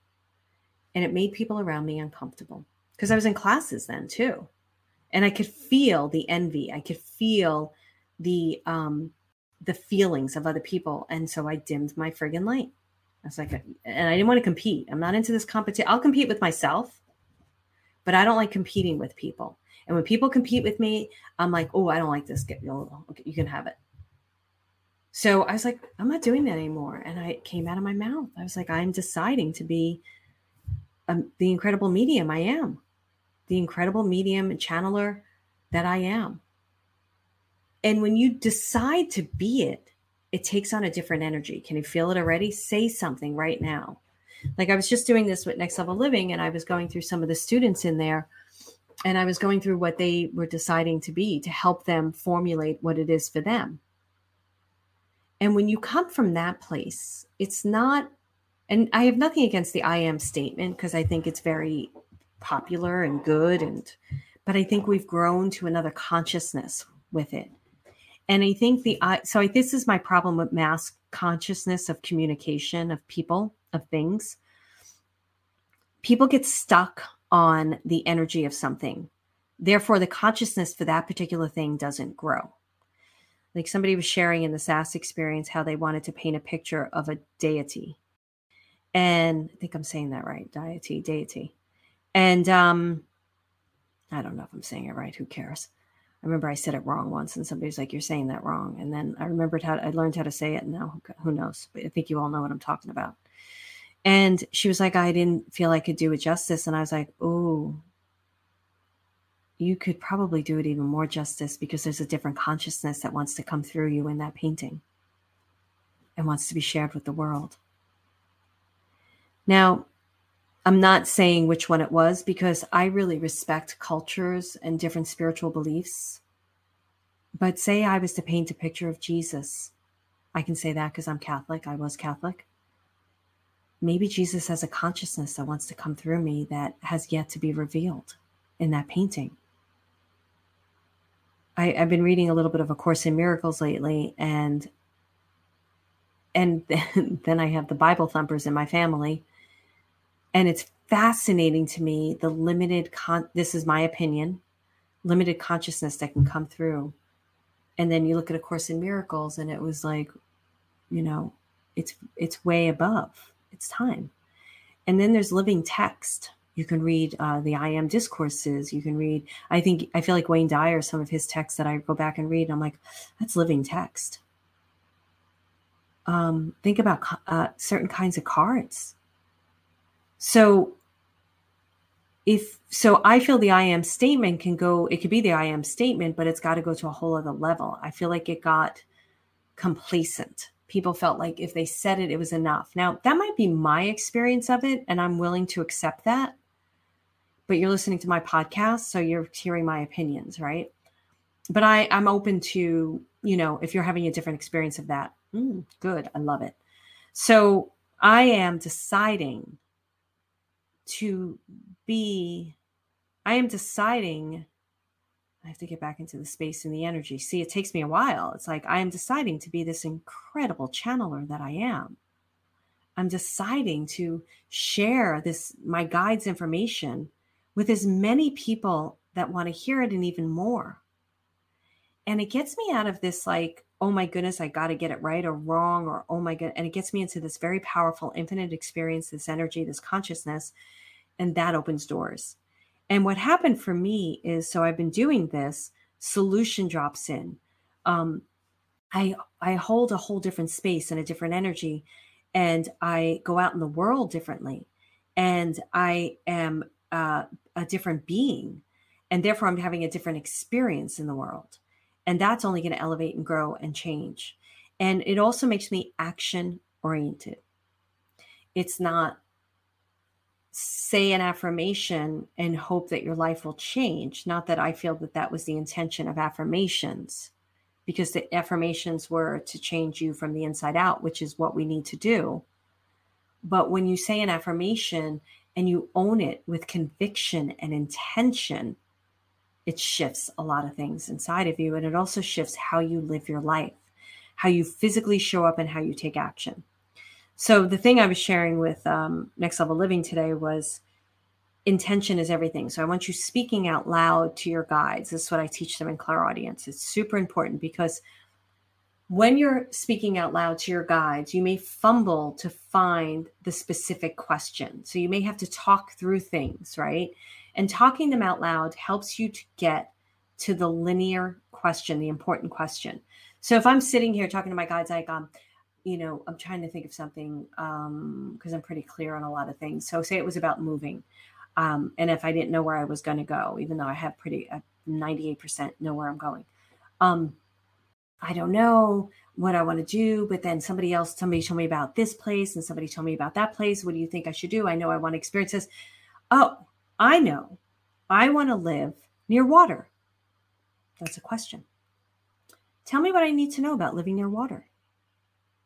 And it made people around me uncomfortable because I was in classes then too. And I could feel the envy. I could feel the um the feelings of other people. And so i dimmed my friggin light. I was like and i didn't want to compete. I'm not into this competition i'll compete with myself but i don't like competing with people. And when people compete with me i'm like oh i don't like this. Get you can have it. So i was like i'm not doing that anymore. And i came out of my mouth. I was like i'm deciding to be um, the incredible medium i am the incredible medium and channeler that i am and when you decide to be it, it takes on a different energy. Can you feel it already? Say something right now. Like I was just doing this with Next Level Living, and I was going through some of the students in there, and I was going through what they were deciding to be to help them formulate what it is for them. And when you come from that place, it's not, and I have nothing against the I am statement because I think it's very popular and good. And, but I think we've grown to another consciousness with it and I think the I so this is my problem with mass consciousness of communication of people of things. People get stuck on the energy of something. Therefore, the consciousness for that particular thing doesn't grow. Like somebody was sharing in the SAS experience how they wanted to paint a picture of a deity. And I think I'm saying that right. Deity, deity. And um I don't know if I'm saying it right. Who cares? I remember I said it wrong once, and somebody was like, "You're saying that wrong." And then I remembered how I learned how to say it. And now, who knows? But I think you all know what I'm talking about. And she was like, "I didn't feel I could do it justice," and I was like, "Oh, you could probably do it even more justice because there's a different consciousness that wants to come through you in that painting and wants to be shared with the world." Now, I'm not saying which one it was because I really respect cultures and different spiritual beliefs. But say I was to paint a picture of Jesus. I can say that because I'm Catholic. I was Catholic. Maybe Jesus has a consciousness that wants to come through me that has yet to be revealed in that painting. I, have been reading a little bit of A Course in Miracles lately, and and then, [laughs] then I have the Bible thumpers in my family and it's fascinating to me the limited con this is my opinion limited consciousness that can come through. And then you look at a course in miracles and it was like you know it's it's way above it's time. And then there's living text. You can read uh, the i am discourses. You can read i think i feel like wayne dyer some of his texts that i go back and read and i'm like that's living text. Um, think about uh, certain kinds of cards so if so I feel the I am statement can go, it could be the I am statement, but it's got to go to a whole other level. I feel like it got complacent. People felt like if they said it, it was enough. Now, that might be my experience of it, and I'm willing to accept that. But you're listening to my podcast, so you're hearing my opinions, right? But I, I'm open to, you know, if you're having a different experience of that, mm, good. I love it. So I am deciding to be i am deciding i have to get back into the space and the energy. See it takes me a while. It's like i am deciding to be this incredible channeler that i am. I'm deciding to share this my guide's information with as many people that want to hear it and even more. And it gets me out of this like oh my goodness i got to get it right or wrong or oh my god and it gets me into this very powerful infinite experience this energy this consciousness and that opens doors. And what happened for me is so I've been doing this, solution drops in. Um, I I hold a whole different space and a different energy, and I go out in the world differently, and I am uh, a different being, and therefore I'm having a different experience in the world, and that's only going to elevate and grow and change, and it also makes me action oriented. It's not say an affirmation and hope that your life will change. Not that I feel that that was the intention of affirmations, because the affirmations were to change you from the inside out, which is what we need to do. But when you say an affirmation and you own it with conviction and intention, it shifts a lot of things inside of you. And it also shifts how you live your life, how you physically show up, and how you take action. So the thing I was sharing with um, Next Level Living today was intention is everything. So I want you speaking out loud to your guides. This is what I teach them in clairaudience. It's super important because when you're speaking out loud to your guides, you may fumble to find the specific question. So you may have to talk through things, right? And talking them out loud helps you to get to the linear question, the important question. So if I'm sitting here talking to my guides, like, um, you know, I'm trying to think of something um, because I'm pretty clear on a lot of things. So say it was about moving. Um, and if I didn't know where I was going to go, even though I have pretty uh, 98% know where I'm going, um, I don't know what I want to do. But then somebody else, somebody told me about this place and somebody told me about that place. What do you think I should do? I know I want to experience this. Oh, I know. I want to live near water. That's a question. Tell me what I need to know about living near water.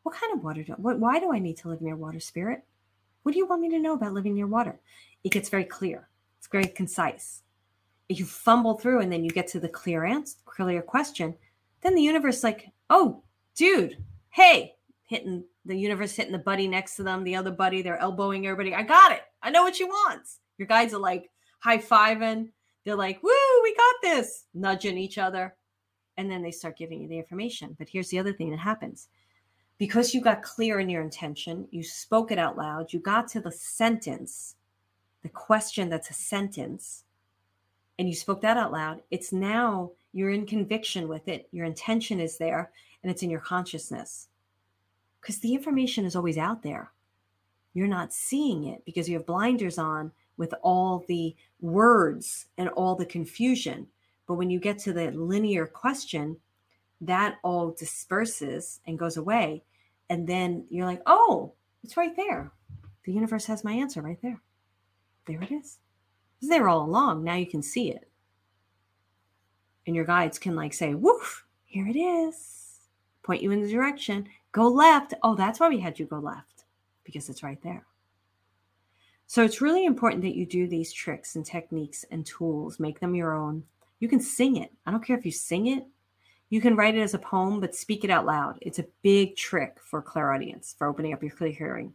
What kind of water? Do, what, why do I need to live near water, Spirit? What do you want me to know about living near water? It gets very clear. It's very concise. If you fumble through and then you get to the clear answer, clear question, then the universe like, oh, dude, hey, hitting the universe hitting the buddy next to them, the other buddy, they're elbowing everybody. I got it. I know what you want. Your guides are like high fiving. They're like, woo, we got this, nudging each other. And then they start giving you the information. But here's the other thing that happens because you got clear in your intention, you spoke it out loud, you got to the sentence, the question that's a sentence, and you spoke that out loud. It's now you're in conviction with it, your intention is there, and it's in your consciousness. Because the information is always out there. You're not seeing it because you have blinders on with all the words and all the confusion. But when you get to the linear question, that all disperses and goes away. And then you're like, oh, it's right there. The universe has my answer right there. There it is. It's there all along. Now you can see it. And your guides can like say, woof, here it is. Point you in the direction. Go left. Oh, that's why we had you go left because it's right there. So it's really important that you do these tricks and techniques and tools, make them your own. You can sing it. I don't care if you sing it. You can write it as a poem, but speak it out loud. It's a big trick for clairaudience, for opening up your clear hearing.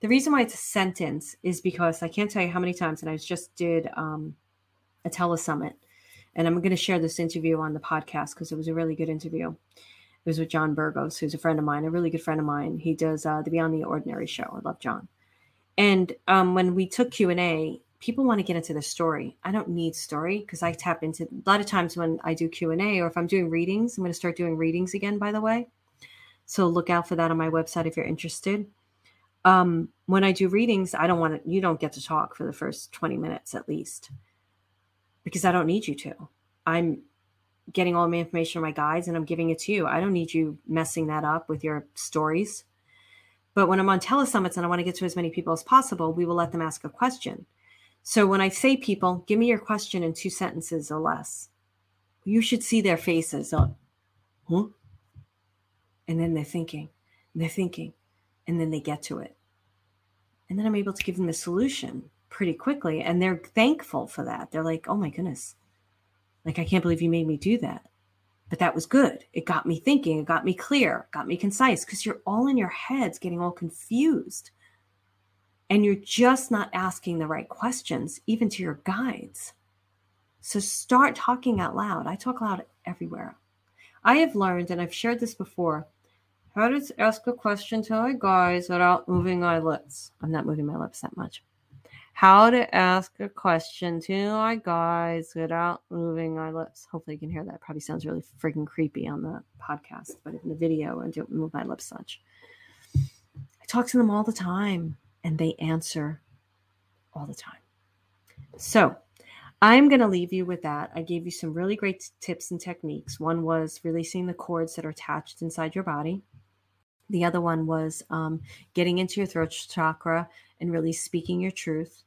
The reason why it's a sentence is because I can't tell you how many times, and I just did um, a telesummit, and I'm going to share this interview on the podcast because it was a really good interview. It was with John Burgos, who's a friend of mine, a really good friend of mine. He does uh, the Beyond the Ordinary show. I love John. And um, when we took Q and A, people want to get into the story. I don't need story because I tap into a lot of times when I do Q and A or if I'm doing readings. I'm going to start doing readings again, by the way. So look out for that on my website if you're interested. Um, when I do readings, I don't want to. You don't get to talk for the first 20 minutes at least because I don't need you to. I'm getting all my information from my guides and I'm giving it to you. I don't need you messing that up with your stories. But when I'm on telesummits and I want to get to as many people as possible, we will let them ask a question. So when I say people, give me your question in two sentences or less. You should see their faces. huh? And then they're thinking, they're thinking, and then they get to it. And then I'm able to give them a solution pretty quickly. And they're thankful for that. They're like, oh my goodness. Like, I can't believe you made me do that but that was good. It got me thinking, it got me clear, got me concise because you're all in your heads getting all confused. And you're just not asking the right questions, even to your guides. So start talking out loud. I talk loud everywhere. I have learned, and I've shared this before, how to ask a question to my guides without moving my lips. I'm not moving my lips that much how to ask a question to my guys without moving my lips. Hopefully, you can hear that. Probably sounds really freaking creepy on the podcast, but in the video, I don't move my lips much. I talk to them all the time, and they answer all the time. So, I'm going to leave you with that. I gave you some really great tips and techniques. One was releasing the cords that are attached inside your body. The other one was um, getting into your throat chakra and really speaking your truth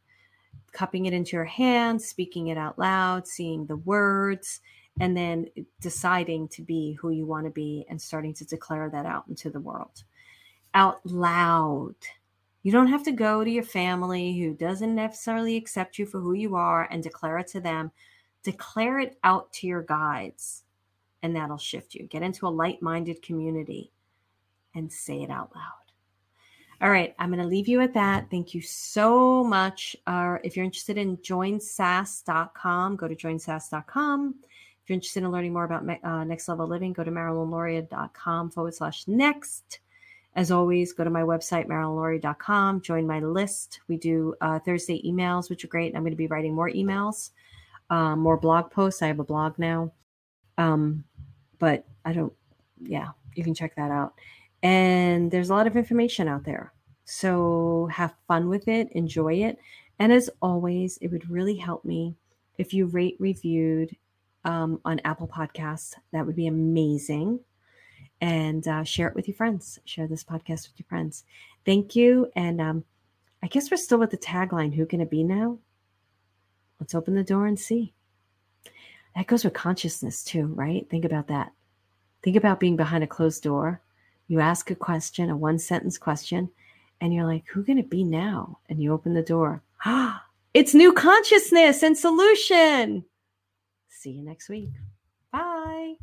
cupping it into your hand, speaking it out loud, seeing the words, and then deciding to be who you want to be and starting to declare that out into the world out loud. You don't have to go to your family who doesn't necessarily accept you for who you are and declare it to them. Declare it out to your guides, and that'll shift you. Get into a light minded community and say it out loud. All right, I'm going to leave you at that. Thank you so much. Uh, if you're interested in joinsas.com, go to joinsas.com. If you're interested in learning more about uh, next level living, go to marilynalauria.com forward slash next. As always, go to my website, marilynalauria.com, join my list. We do uh, Thursday emails, which are great. I'm going to be writing more emails, um, more blog posts. I have a blog now. Um, but I don't, yeah, you can check that out. And there's a lot of information out there. So have fun with it, enjoy it. And as always, it would really help me if you rate reviewed um, on Apple Podcasts. That would be amazing. And uh, share it with your friends. Share this podcast with your friends. Thank you. And um, I guess we're still with the tagline Who can it be now? Let's open the door and see. That goes with consciousness too, right? Think about that. Think about being behind a closed door you ask a question, a one sentence question, and you're like, who can it be now? And you open the door. Ah, [gasps] it's new consciousness and solution. See you next week. Bye.